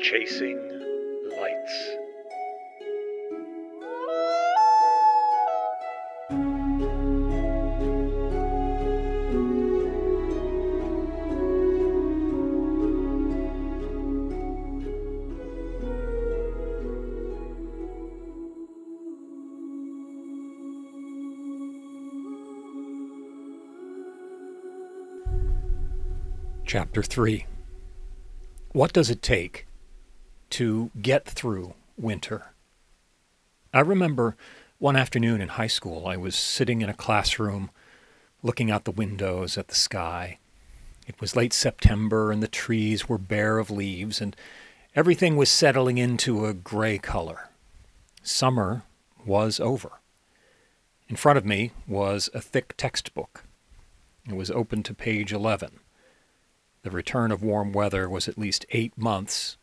Chasing Chapter 3 What does it take to get through winter? I remember one afternoon in high school, I was sitting in a classroom looking out the windows at the sky. It was late September and the trees were bare of leaves and everything was settling into a gray color. Summer was over. In front of me was a thick textbook. It was open to page 11. The return of warm weather was at least eight months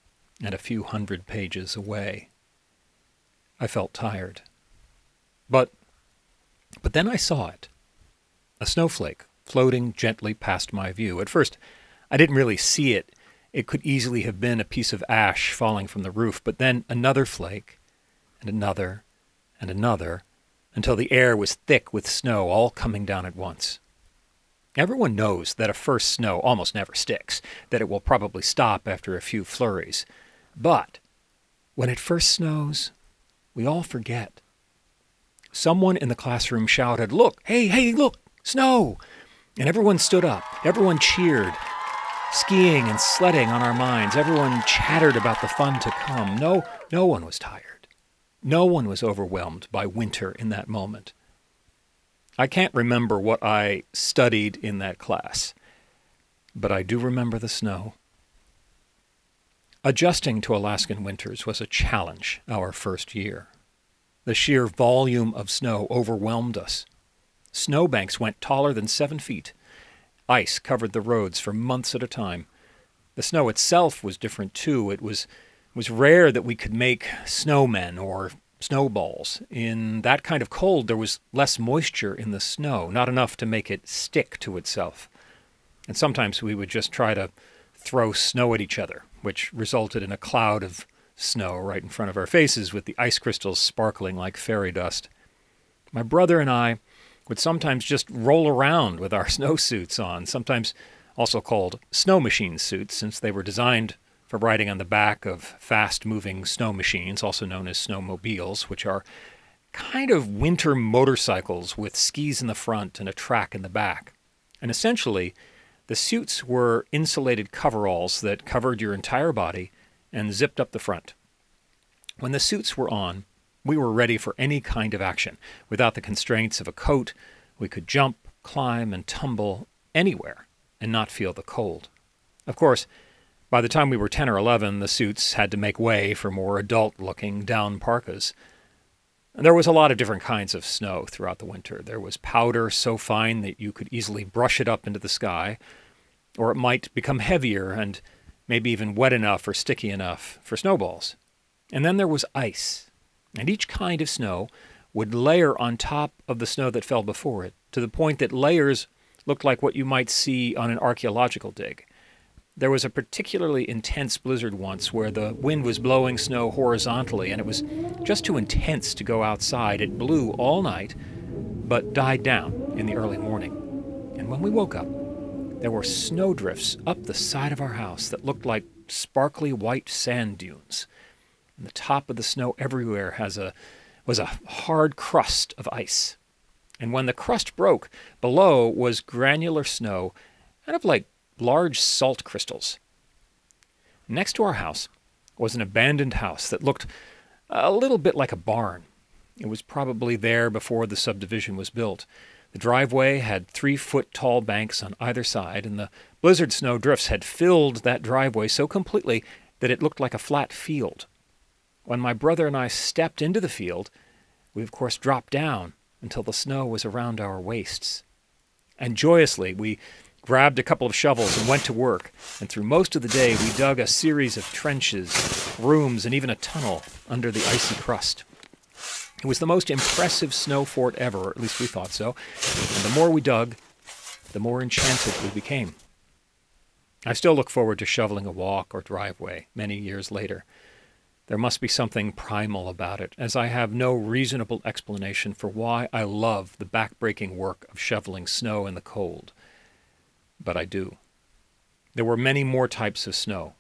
and a few hundred pages away. I felt tired. But, but then I saw it. A snowflake floating gently past my view. At first, I didn't really see it. It could easily have been a piece of ash falling from the roof, but then another flake, and another, and another, until the air was thick with snow all coming down at once. Everyone knows that a first snow almost never sticks, that it will probably stop after a few flurries. But when it first snows, we all forget. Someone in the classroom shouted, Look, hey, hey, look, snow! And everyone stood up. Everyone cheered. Skiing and sledding on our minds. Everyone chattered about the fun to come. No, no one was tired. No one was overwhelmed by winter in that moment. I can't remember what I studied in that class, but I do remember the snow. Adjusting to Alaskan winters was a challenge our first year. The sheer volume of snow overwhelmed us. Snowbanks went taller than seven feet. Ice covered the roads for months at a time. The snow itself was different too. It was was rare that we could make snowmen or snowballs. In that kind of cold, there was less moisture in the snow, not enough to make it stick to itself. And sometimes we would just try to throw snow at each other, which resulted in a cloud of snow right in front of our faces with the ice crystals sparkling like fairy dust. My brother and I would sometimes just roll around with our snowsuits on, sometimes also called snow machine suits, since they were designed for riding on the back of fast moving snow machines, also known as snowmobiles, which are kind of winter motorcycles with skis in the front and a track in the back. And essentially, the suits were insulated coveralls that covered your entire body and zipped up the front. When the suits were on, we were ready for any kind of action. Without the constraints of a coat, we could jump, climb, and tumble anywhere and not feel the cold. Of course, by the time we were 10 or 11, the suits had to make way for more adult looking down parkas. There was a lot of different kinds of snow throughout the winter. There was powder so fine that you could easily brush it up into the sky, or it might become heavier and maybe even wet enough or sticky enough for snowballs. And then there was ice, and each kind of snow would layer on top of the snow that fell before it, to the point that layers looked like what you might see on an archaeological dig. There was a particularly intense blizzard once where the wind was blowing snow horizontally and it was just too intense to go outside. It blew all night, but died down in the early morning. And when we woke up, there were snowdrifts up the side of our house that looked like sparkly white sand dunes. And the top of the snow everywhere has a was a hard crust of ice. And when the crust broke, below was granular snow, kind of like large salt crystals. Next to our house was an abandoned house that looked a little bit like a barn. It was probably there before the subdivision was built. The driveway had three foot tall banks on either side, and the blizzard snow drifts had filled that driveway so completely that it looked like a flat field. When my brother and I stepped into the field, we of course dropped down until the snow was around our waists. And joyously we grabbed a couple of shovels and went to work, and through most of the day we dug a series of trenches, rooms, and even a tunnel under the icy crust. It was the most impressive snow fort ever, or at least we thought so, and the more we dug, the more enchanted we became. I still look forward to shoveling a walk or driveway many years later. There must be something primal about it, as I have no reasonable explanation for why I love the back-breaking work of shoveling snow in the cold. But I do. There were many more types of snow.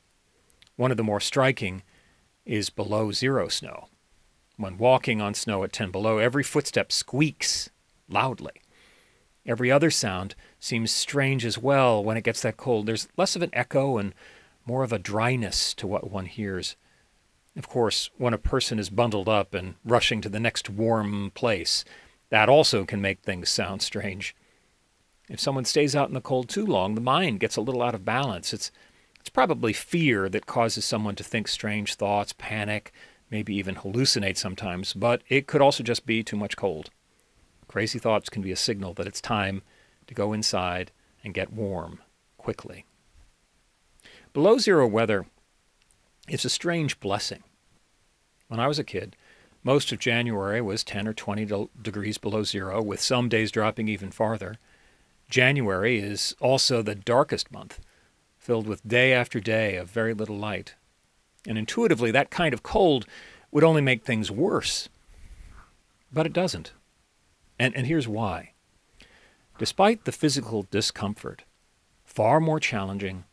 One of the more striking is below zero snow. When walking on snow at 10 below, every footstep squeaks loudly. Every other sound seems strange as well when it gets that cold. There's less of an echo and more of a dryness to what one hears. Of course, when a person is bundled up and rushing to the next warm place, that also can make things sound strange. If someone stays out in the cold too long, the mind gets a little out of balance. It's, it's probably fear that causes someone to think strange thoughts, panic, maybe even hallucinate sometimes, but it could also just be too much cold. Crazy thoughts can be a signal that it's time to go inside and get warm quickly. Below zero weather it's a strange blessing. When I was a kid, most of January was 10 or 20 degrees below zero, with some days dropping even farther. January is also the darkest month, filled with day after day of very little light. And intuitively, that kind of cold would only make things worse. But it doesn't. And, and here's why. Despite the physical discomfort, far more challenging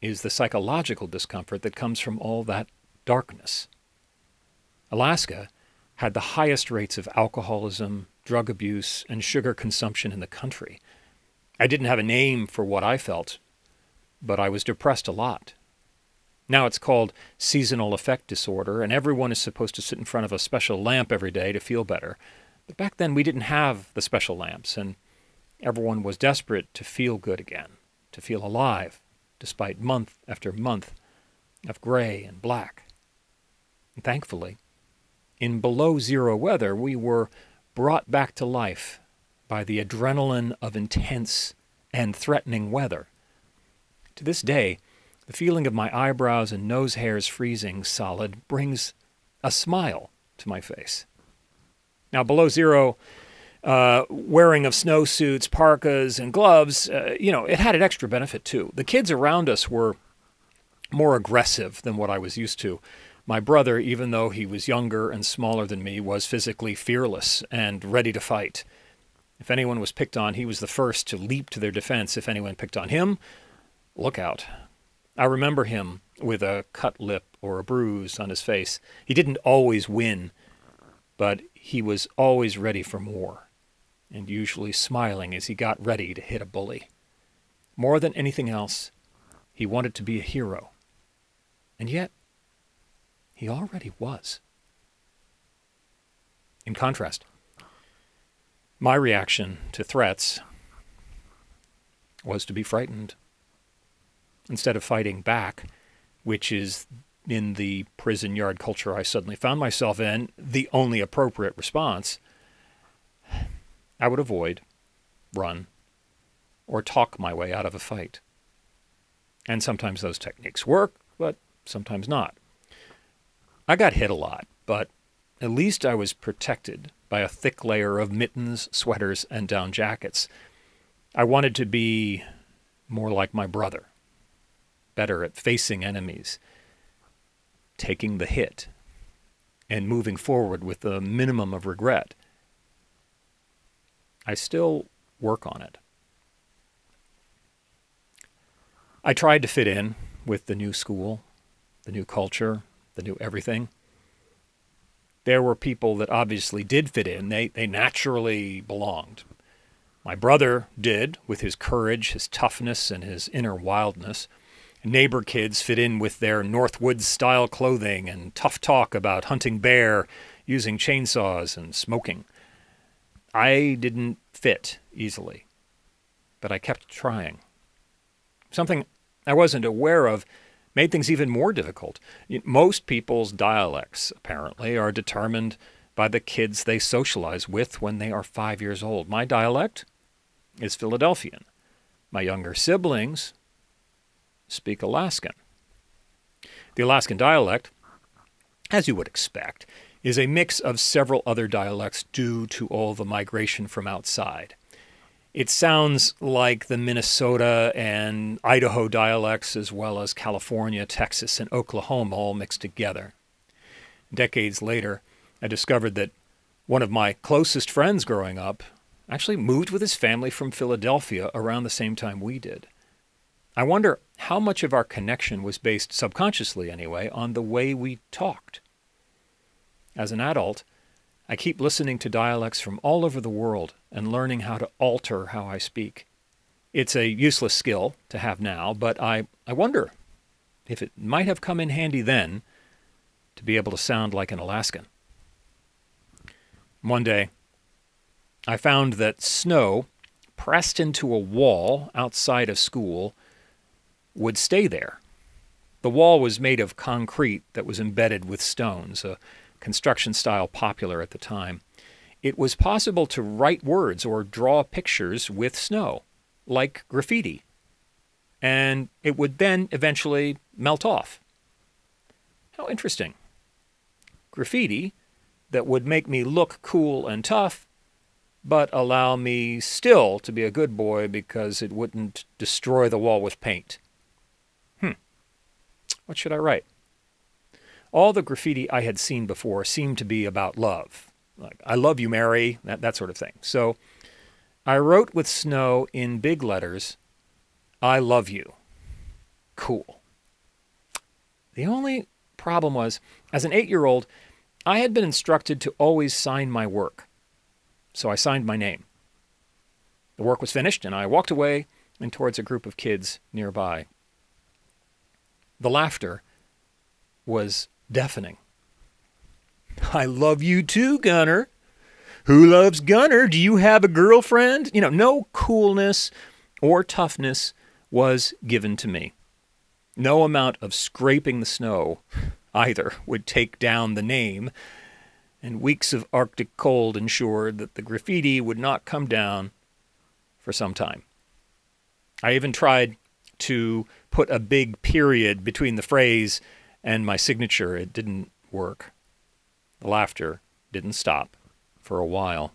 is the psychological discomfort that comes from all that darkness. Alaska had the highest rates of alcoholism, drug abuse, and sugar consumption in the country. I didn't have a name for what I felt, but I was depressed a lot. Now it's called seasonal affect disorder, and everyone is supposed to sit in front of a special lamp every day to feel better. But back then we didn't have the special lamps, and everyone was desperate to feel good again, to feel alive despite month after month of gray and black. And thankfully, in below zero weather, we were brought back to life by the adrenaline of intense and threatening weather. To this day, the feeling of my eyebrows and nose hairs freezing solid brings a smile to my face. Now, below zero, uh, wearing of snowsuits, parkas, and gloves, uh, you know, it had an extra benefit too. The kids around us were more aggressive than what I was used to. My brother, even though he was younger and smaller than me, was physically fearless and ready to fight. If anyone was picked on, he was the first to leap to their defense. If anyone picked on him, look out. I remember him with a cut lip or a bruise on his face. He didn't always win, but he was always ready for more and usually smiling as he got ready to hit a bully. More than anything else, he wanted to be a hero. And yet, he already was. In contrast, my reaction to threats was to be frightened. Instead of fighting back, which is in the prison yard culture I suddenly found myself in, the only appropriate response, I would avoid, run, or talk my way out of a fight. And sometimes those techniques work, but sometimes not. I got hit a lot, but at least I was protected by a thick layer of mittens, sweaters, and down jackets. I wanted to be more like my brother, better at facing enemies, taking the hit, and moving forward with a minimum of regret. I still work on it. I tried to fit in with the new school, the new culture, the new everything. There were people that obviously did fit in. They, they naturally belonged. My brother did, with his courage, his toughness, and his inner wildness. Neighbor kids fit in with their Northwoods style clothing and tough talk about hunting bear, using chainsaws, and smoking. I didn't fit easily, but I kept trying. Something I wasn't aware of made things even more difficult. Most people's dialects, apparently, are determined by the kids they socialize with when they are five years old. My dialect is Philadelphian. My younger siblings speak Alaskan. The Alaskan dialect, as you would expect, is a mix of several other dialects due to all the migration from outside. It sounds like the Minnesota and Idaho dialects, as well as California, Texas, and Oklahoma all mixed together. Decades later, I discovered that one of my closest friends growing up actually moved with his family from Philadelphia around the same time we did. I wonder how much of our connection was based subconsciously, anyway, on the way we talked. As an adult, I keep listening to dialects from all over the world and learning how to alter how I speak. It's a useless skill to have now, but I, I wonder if it might have come in handy then to be able to sound like an Alaskan. One day, I found that snow pressed into a wall outside a school would stay there. The wall was made of concrete that was embedded with stones, a construction style popular at the time, it was possible to write words or draw pictures with snow, like graffiti, and it would then eventually melt off. How interesting. Graffiti that would make me look cool and tough, but allow me still to be a good boy because it wouldn't destroy the wall with paint. Hmm. What should I write? All the graffiti I had seen before seemed to be about love. Like, I love you, Mary, that, that sort of thing. So I wrote with snow in big letters, I love you. Cool. The only problem was, as an eight year old, I had been instructed to always sign my work. So I signed my name. The work was finished, and I walked away and towards a group of kids nearby. The laughter was deafening. I love you too, Gunner. Who loves Gunner? Do you have a girlfriend? You know, no coolness or toughness was given to me. No amount of scraping the snow either would take down the name, and weeks of Arctic cold ensured that the graffiti would not come down for some time. I even tried to put a big period between the phrase and my signature, it didn't work. The laughter didn't stop for a while.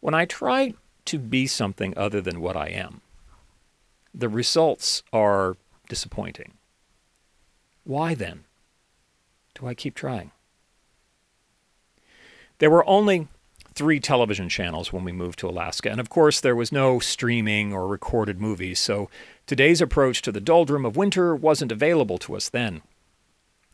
When I try to be something other than what I am, the results are disappointing. Why then do I keep trying? There were only three television channels when we moved to Alaska, and of course, there was no streaming or recorded movies, so today's approach to the doldrum of winter wasn't available to us then.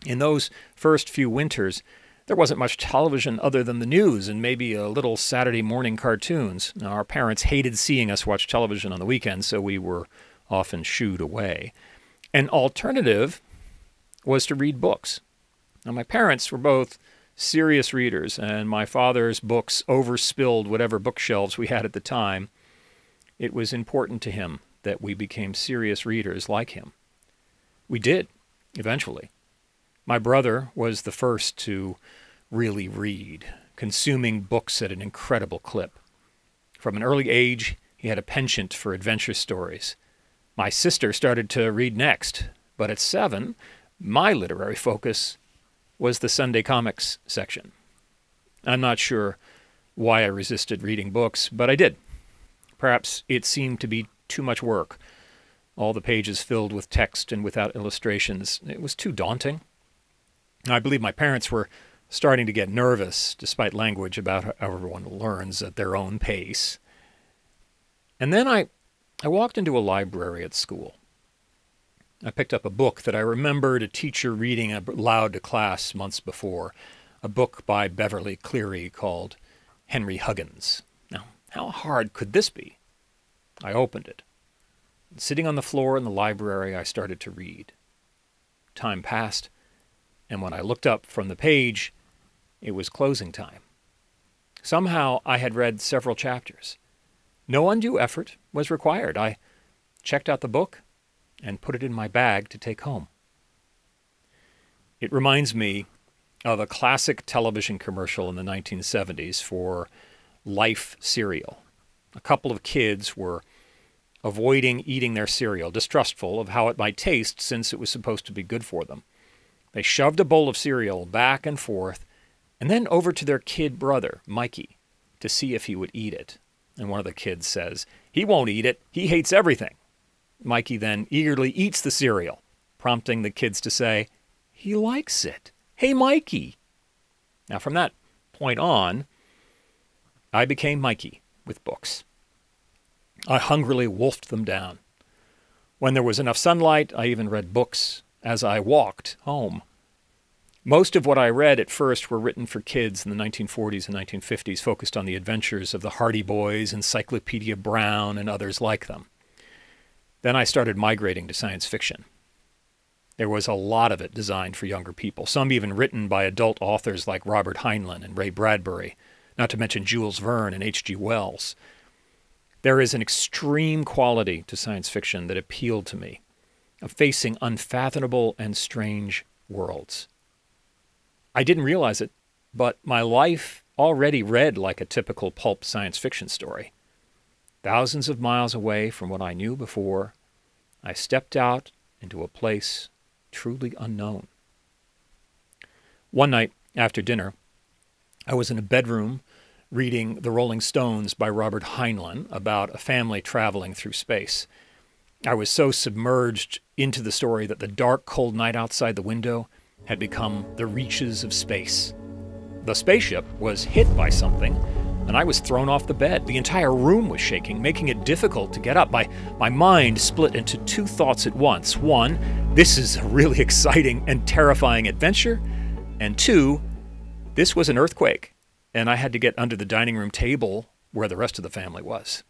In those first few winters, there wasn't much television other than the news and maybe a little Saturday morning cartoons. Now, our parents hated seeing us watch television on the weekends, so we were often shooed away. An alternative was to read books. Now, my parents were both serious readers, and my father's books overspilled whatever bookshelves we had at the time. It was important to him that we became serious readers like him. We did, eventually. My brother was the first to really read, consuming books at an incredible clip. From an early age, he had a penchant for adventure stories. My sister started to read next, but at seven, my literary focus was the Sunday comics section. I'm not sure why I resisted reading books, but I did. Perhaps it seemed to be too much work, all the pages filled with text and without illustrations. It was too daunting. I believe my parents were starting to get nervous, despite language about how everyone learns at their own pace. And then I, I walked into a library at school. I picked up a book that I remembered a teacher reading aloud to class months before, a book by Beverly Cleary called Henry Huggins. Now, how hard could this be? I opened it. Sitting on the floor in the library, I started to read. Time passed and when I looked up from the page, it was closing time. Somehow I had read several chapters. No undue effort was required. I checked out the book and put it in my bag to take home. It reminds me of a classic television commercial in the 1970s for Life cereal. A couple of kids were avoiding eating their cereal, distrustful of how it might taste since it was supposed to be good for them. They shoved a bowl of cereal back and forth and then over to their kid brother, Mikey, to see if he would eat it. and one of the kids says, He won't eat it. He hates everything. Mikey then eagerly eats the cereal, prompting the kids to say, He likes it. Hey, Mikey. Now, from that point on, I became Mikey with books. I hungrily wolfed them down. When there was enough sunlight, I even read books as I walked home. Most of what I read at first were written for kids in the 1940s and 1950s, focused on the adventures of the Hardy Boys, Encyclopedia Brown, and others like them. Then I started migrating to science fiction. There was a lot of it designed for younger people, some even written by adult authors like Robert Heinlein and Ray Bradbury, not to mention Jules Verne and H.G. Wells. There is an extreme quality to science fiction that appealed to me, of facing unfathomable and strange worlds. I didn't realize it, but my life already read like a typical pulp science fiction story. Thousands of miles away from what I knew before, I stepped out into a place truly unknown. One night after dinner, I was in a bedroom reading The Rolling Stones by Robert Heinlein about a family traveling through space. I was so submerged into the story that the dark, cold night outside the window had become the reaches of space. The spaceship was hit by something, and I was thrown off the bed. The entire room was shaking, making it difficult to get up. My, my mind split into two thoughts at once. One, this is a really exciting and terrifying adventure. And two, this was an earthquake, and I had to get under the dining room table where the rest of the family was.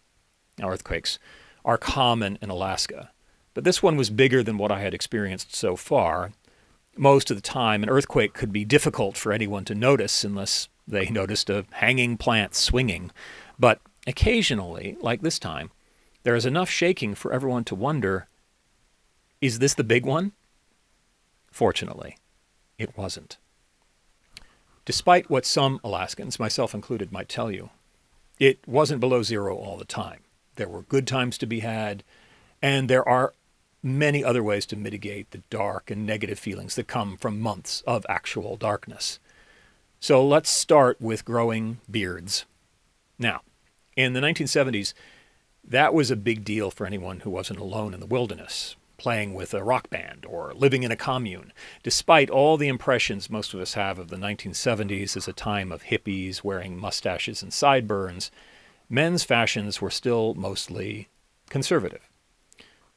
Now, earthquakes are common in Alaska, but this one was bigger than what I had experienced so far. Most of the time, an earthquake could be difficult for anyone to notice unless they noticed a hanging plant swinging. But occasionally, like this time, there is enough shaking for everyone to wonder is this the big one? Fortunately, it wasn't. Despite what some Alaskans, myself included, might tell you, it wasn't below zero all the time. There were good times to be had, and there are many other ways to mitigate the dark and negative feelings that come from months of actual darkness. So let's start with growing beards. Now, in the 1970s, that was a big deal for anyone who wasn't alone in the wilderness, playing with a rock band or living in a commune, despite all the impressions most of us have of the 1970s as a time of hippies wearing mustaches and sideburns. Men's fashions were still mostly conservative.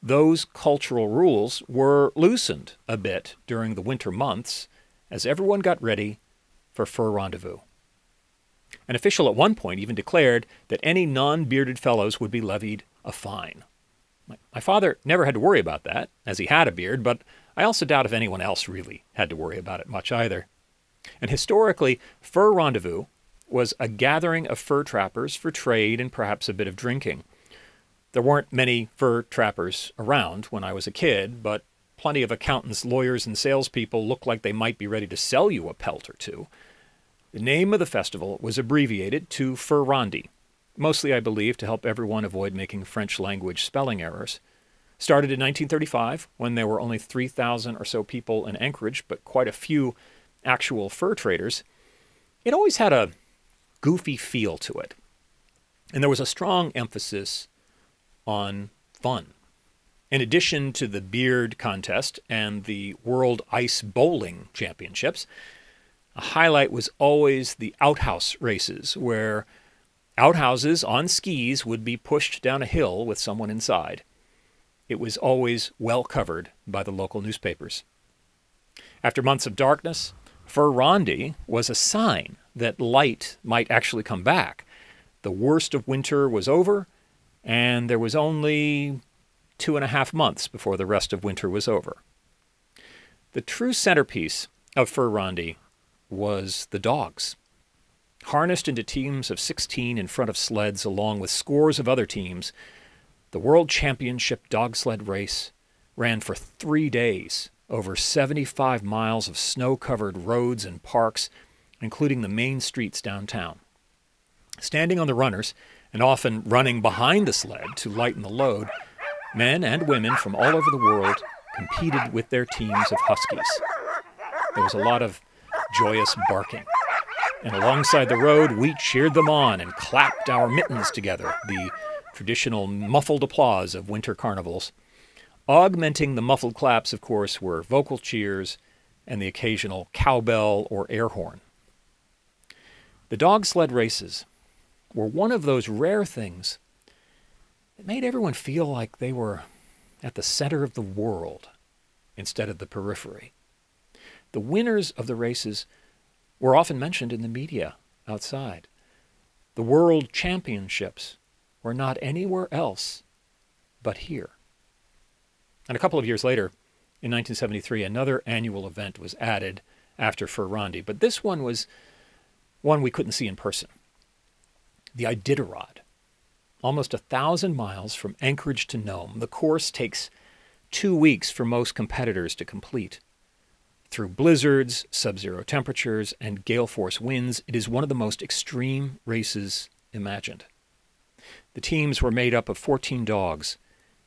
Those cultural rules were loosened a bit during the winter months as everyone got ready for fur rendezvous. An official at one point even declared that any non bearded fellows would be levied a fine. My father never had to worry about that, as he had a beard, but I also doubt if anyone else really had to worry about it much either. And historically, Fur Rendezvous was a gathering of fur trappers for trade and perhaps a bit of drinking. There weren't many fur trappers around when I was a kid, but plenty of accountants, lawyers, and salespeople looked like they might be ready to sell you a pelt or two. The name of the festival was abbreviated to Fur Rondy, mostly, I believe, to help everyone avoid making French language spelling errors. Started in 1935 when there were only 3,000 or so people in Anchorage, but quite a few actual fur traders. It always had a goofy feel to it. And there was a strong emphasis on fun. In addition to the beard contest and the World Ice Bowling Championships, a highlight was always the outhouse races, where outhouses on skis would be pushed down a hill with someone inside. It was always well covered by the local newspapers. After months of darkness, Fur Rondy was a sign that light might actually come back. The worst of winter was over, and there was only two and a half months before the rest of winter was over. The true centerpiece of Fur Rondy was the dogs. Harnessed into teams of 16 in front of sleds, along with scores of other teams, the World Championship dog sled race ran for three days over 75 miles of snow covered roads and parks, including the main streets downtown. Standing on the runners, and often running behind the sled to lighten the load, men and women from all over the world competed with their teams of huskies. There was a lot of joyous barking. And alongside the road, we cheered them on and clapped our mittens together, the traditional muffled applause of winter carnivals. Augmenting the muffled claps, of course, were vocal cheers and the occasional cowbell or air horn. The dog sled races were one of those rare things that made everyone feel like they were at the center of the world instead of the periphery. The winners of the races were often mentioned in the media outside. The world championships were not anywhere else but here. And a couple of years later, in 1973, another annual event was added after Fur Rondy, but this one was one we couldn't see in person. The Iditarod. Almost a thousand miles from Anchorage to Nome, the course takes two weeks for most competitors to complete. Through blizzards, sub zero temperatures, and gale force winds, it is one of the most extreme races imagined. The teams were made up of 14 dogs,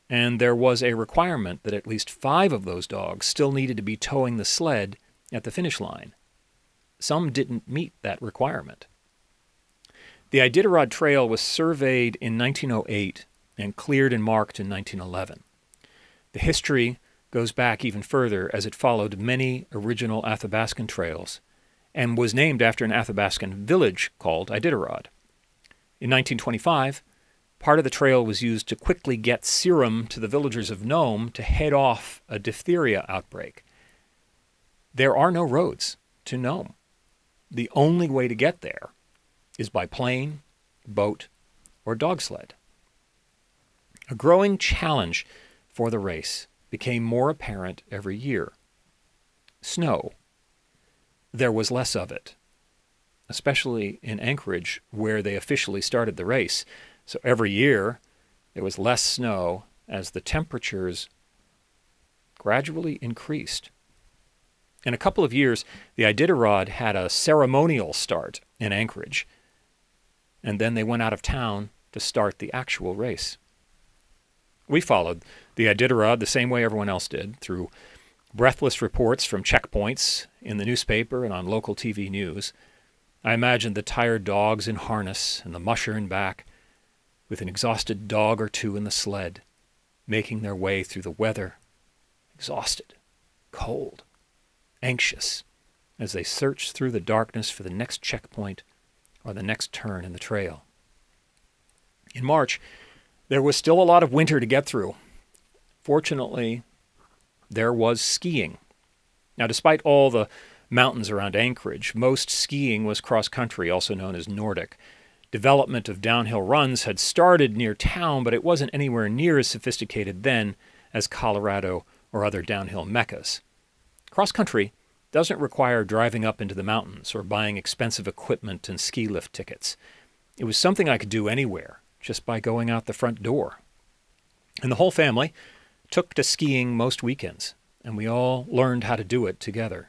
and there was a requirement that at least five of those dogs still needed to be towing the sled at the finish line. Some didn't meet that requirement. The Iditarod Trail was surveyed in 1908 and cleared and marked in 1911. The history goes back even further as it followed many original Athabascan trails and was named after an Athabascan village called Iditarod. In 1925, part of the trail was used to quickly get serum to the villagers of Nome to head off a diphtheria outbreak. There are no roads to Nome. The only way to get there is by plane, boat, or dog sled. A growing challenge for the race became more apparent every year. Snow. There was less of it, especially in Anchorage, where they officially started the race. So every year, there was less snow as the temperatures gradually increased. In a couple of years, the Iditarod had a ceremonial start in Anchorage, and then they went out of town to start the actual race. We followed the Iditarod the same way everyone else did, through breathless reports from checkpoints in the newspaper and on local TV news. I imagined the tired dogs in harness and the musher in back, with an exhausted dog or two in the sled, making their way through the weather, exhausted, cold, anxious, as they searched through the darkness for the next checkpoint or the next turn in the trail. In March, there was still a lot of winter to get through. Fortunately, there was skiing. Now, despite all the mountains around Anchorage, most skiing was cross country, also known as Nordic. Development of downhill runs had started near town, but it wasn't anywhere near as sophisticated then as Colorado or other downhill meccas. Cross country doesn't require driving up into the mountains or buying expensive equipment and ski lift tickets. It was something I could do anywhere, just by going out the front door. And the whole family took to skiing most weekends, and we all learned how to do it together.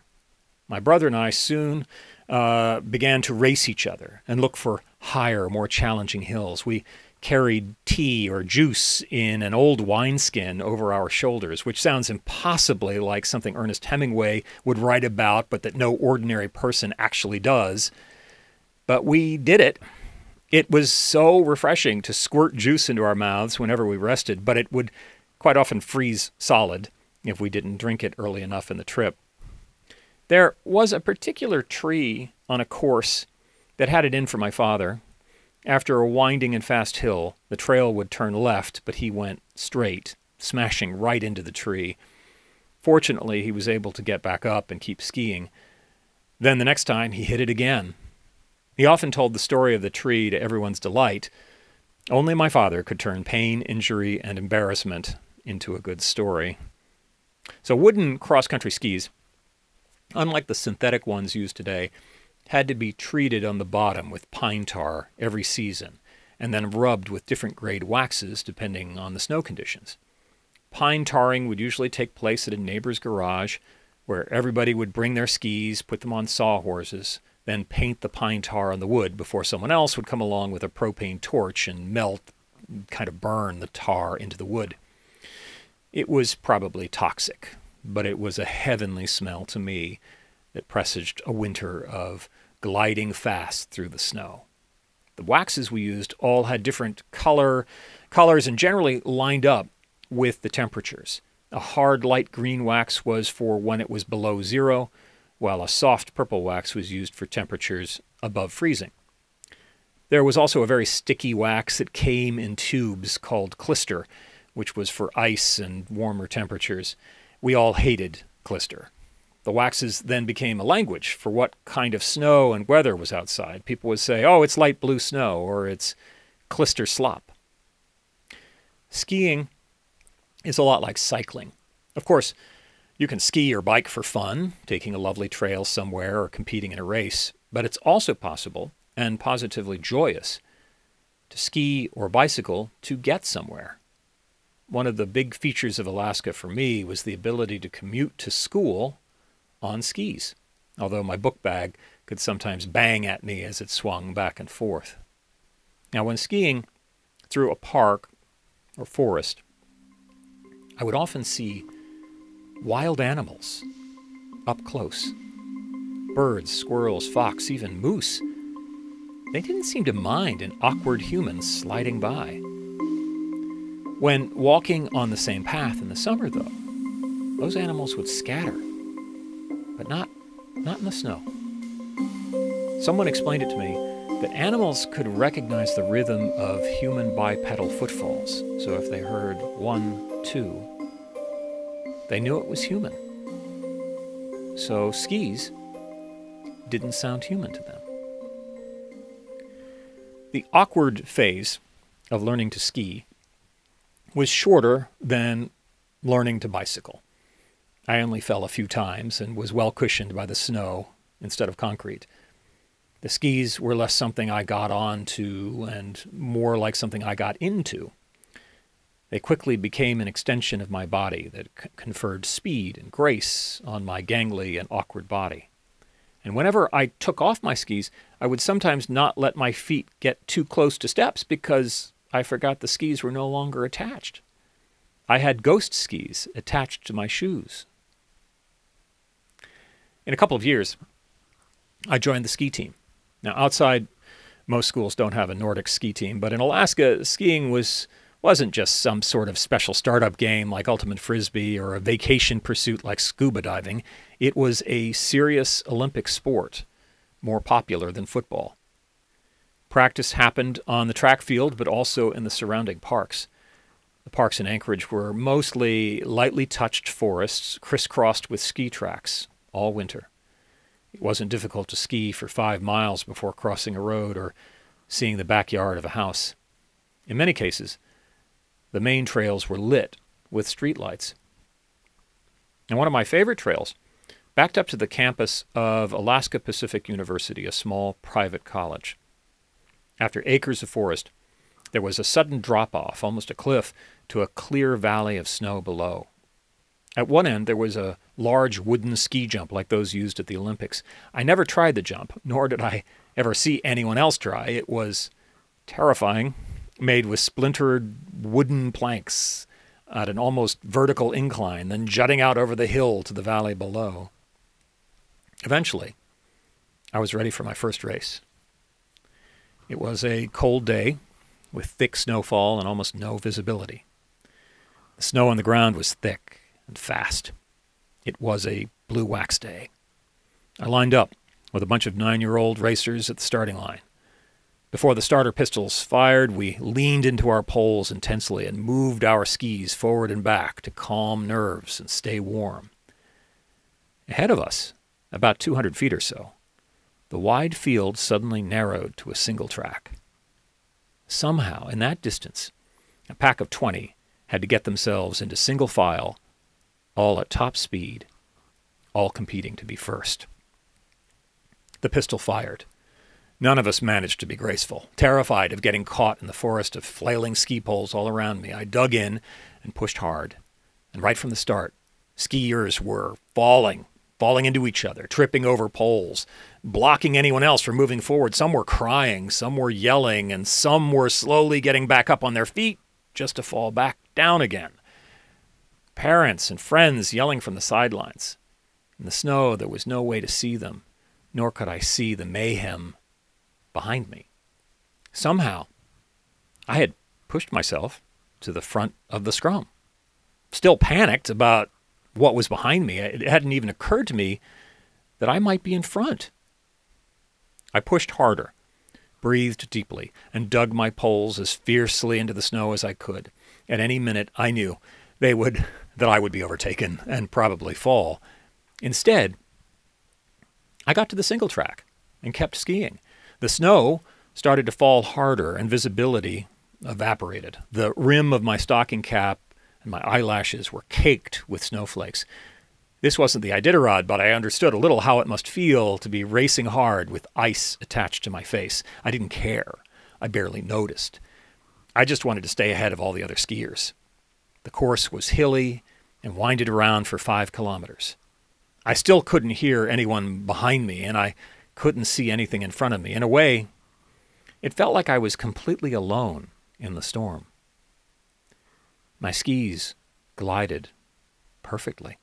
My brother and I soon uh, began to race each other and look for higher, more challenging hills. We carried tea or juice in an old wineskin over our shoulders, which sounds impossibly like something Ernest Hemingway would write about, but that no ordinary person actually does. But we did it. It was so refreshing to squirt juice into our mouths whenever we rested, but it would quite often freeze solid if we didn't drink it early enough in the trip. There was a particular tree on a course that had it in for my father, after a winding and fast hill, the trail would turn left, but he went straight, smashing right into the tree. Fortunately, he was able to get back up and keep skiing. Then the next time, he hit it again. He often told the story of the tree to everyone's delight. Only my father could turn pain, injury, and embarrassment into a good story. So, wooden cross country skis, unlike the synthetic ones used today, had to be treated on the bottom with pine tar every season and then rubbed with different grade waxes depending on the snow conditions. Pine tarring would usually take place at a neighbor's garage where everybody would bring their skis, put them on sawhorses, then paint the pine tar on the wood before someone else would come along with a propane torch and melt, kind of burn the tar into the wood. It was probably toxic, but it was a heavenly smell to me that presaged a winter of gliding fast through the snow. The waxes we used all had different color, colors and generally lined up with the temperatures. A hard light green wax was for when it was below zero, while a soft purple wax was used for temperatures above freezing. There was also a very sticky wax that came in tubes called Klister, which was for ice and warmer temperatures. We all hated Klister. The waxes then became a language for what kind of snow and weather was outside. People would say, oh, it's light blue snow, or it's Klister slop. Skiing is a lot like cycling. Of course, you can ski or bike for fun, taking a lovely trail somewhere or competing in a race, but it's also possible and positively joyous to ski or bicycle to get somewhere. One of the big features of Alaska for me was the ability to commute to school on skis, although my book bag could sometimes bang at me as it swung back and forth. Now, when skiing through a park or forest, I would often see wild animals up close birds, squirrels, fox, even moose. They didn't seem to mind an awkward human sliding by. When walking on the same path in the summer, though, those animals would scatter, but not, not in the snow. Someone explained it to me that animals could recognize the rhythm of human bipedal footfalls. So if they heard one, two, they knew it was human. So skis didn't sound human to them. The awkward phase of learning to ski was shorter than learning to bicycle. I only fell a few times and was well cushioned by the snow instead of concrete. The skis were less something I got onto and more like something I got into. They quickly became an extension of my body that c- conferred speed and grace on my gangly and awkward body. And whenever I took off my skis, I would sometimes not let my feet get too close to steps because I forgot the skis were no longer attached. I had ghost skis attached to my shoes. In a couple of years, I joined the ski team. Now, outside, most schools don't have a Nordic ski team, but in Alaska, skiing was wasn't just some sort of special startup game like Ultimate Frisbee or a vacation pursuit like scuba diving. It was a serious Olympic sport, more popular than football. Practice happened on the track field, but also in the surrounding parks. The parks in Anchorage were mostly lightly touched forests crisscrossed with ski tracks all winter. It wasn't difficult to ski for five miles before crossing a road or seeing the backyard of a house. In many cases, the main trails were lit with streetlights. And one of my favorite trails backed up to the campus of Alaska Pacific University, a small private college. After acres of forest, there was a sudden drop off, almost a cliff, to a clear valley of snow below. At one end, there was a large wooden ski jump like those used at the Olympics. I never tried the jump, nor did I ever see anyone else try. It was terrifying made with splintered wooden planks at an almost vertical incline, then jutting out over the hill to the valley below. Eventually, I was ready for my first race. It was a cold day with thick snowfall and almost no visibility. The snow on the ground was thick and fast. It was a blue wax day. I lined up with a bunch of nine year old racers at the starting line. Before the starter pistols fired, we leaned into our poles intensely and moved our skis forward and back to calm nerves and stay warm. Ahead of us, about 200 feet or so, the wide field suddenly narrowed to a single track. Somehow, in that distance, a pack of 20 had to get themselves into single file, all at top speed, all competing to be first. The pistol fired. None of us managed to be graceful. Terrified of getting caught in the forest of flailing ski poles all around me, I dug in and pushed hard. And right from the start, skiers were falling, falling into each other, tripping over poles, blocking anyone else from moving forward. Some were crying, some were yelling, and some were slowly getting back up on their feet just to fall back down again. Parents and friends yelling from the sidelines. In the snow, there was no way to see them nor could I see the mayhem behind me. Somehow, I had pushed myself to the front of the scrum. Still panicked about what was behind me. It hadn't even occurred to me that I might be in front. I pushed harder, breathed deeply, and dug my poles as fiercely into the snow as I could. At any minute, I knew they would that I would be overtaken and probably fall. Instead, I got to the single track and kept skiing. The snow started to fall harder and visibility evaporated. The rim of my stocking cap and my eyelashes were caked with snowflakes. This wasn't the Iditarod, but I understood a little how it must feel to be racing hard with ice attached to my face. I didn't care. I barely noticed. I just wanted to stay ahead of all the other skiers. The course was hilly and winded around for five kilometers. I still couldn't hear anyone behind me, and I couldn't see anything in front of me. In a way, it felt like I was completely alone in the storm. My skis glided perfectly.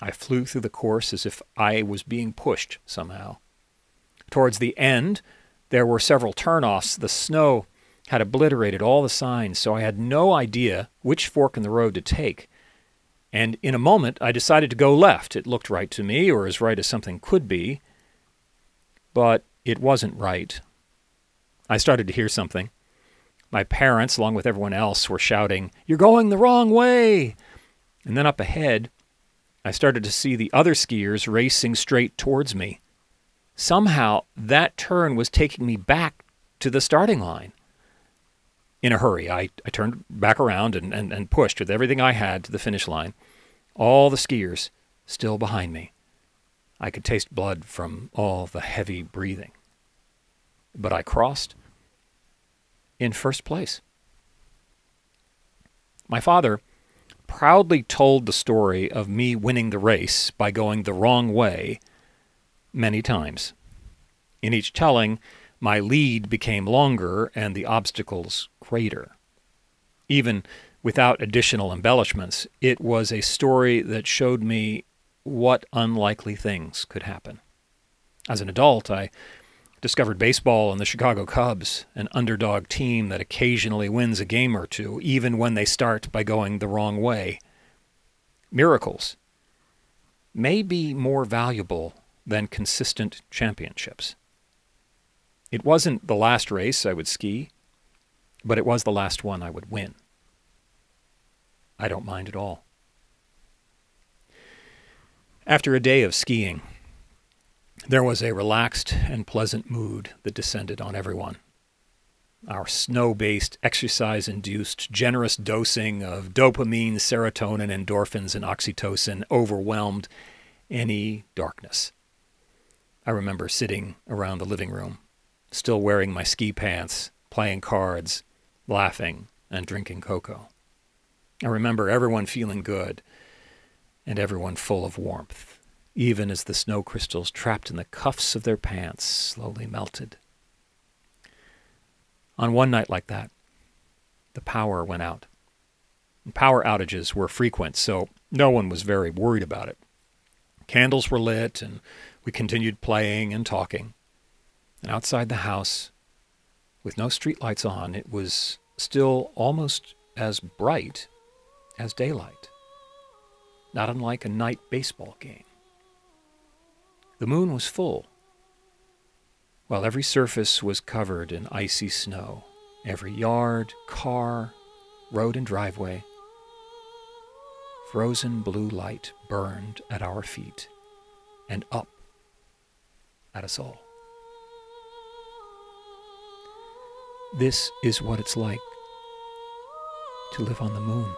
I flew through the course as if I was being pushed somehow. Towards the end, there were several turnoffs. The snow had obliterated all the signs, so I had no idea which fork in the road to take. And in a moment, I decided to go left. It looked right to me, or as right as something could be. But it wasn't right. I started to hear something. My parents, along with everyone else, were shouting, You're going the wrong way! And then up ahead, I started to see the other skiers racing straight towards me. Somehow, that turn was taking me back to the starting line. In a hurry, I, I turned back around and, and, and pushed with everything I had to the finish line. All the skiers still behind me. I could taste blood from all the heavy breathing. But I crossed in first place. My father proudly told the story of me winning the race by going the wrong way many times. In each telling, my lead became longer and the obstacles greater. Even without additional embellishments, it was a story that showed me what unlikely things could happen. As an adult, I discovered baseball and the Chicago Cubs, an underdog team that occasionally wins a game or two, even when they start by going the wrong way. Miracles may be more valuable than consistent championships. It wasn't the last race I would ski, but it was the last one I would win. I don't mind at all. After a day of skiing, there was a relaxed and pleasant mood that descended on everyone. Our snow based, exercise induced, generous dosing of dopamine, serotonin, endorphins, and oxytocin overwhelmed any darkness. I remember sitting around the living room, still wearing my ski pants, playing cards, laughing, and drinking cocoa. I remember everyone feeling good and everyone full of warmth even as the snow crystals trapped in the cuffs of their pants slowly melted. On one night like that, the power went out. Power outages were frequent, so no one was very worried about it. Candles were lit, and we continued playing and talking. And outside the house, with no streetlights on, it was still almost as bright as daylight, not unlike a night baseball game. The moon was full, while every surface was covered in icy snow. Every yard, car, road, and driveway. Frozen blue light burned at our feet and up at us all. This is what it's like to live on the moon.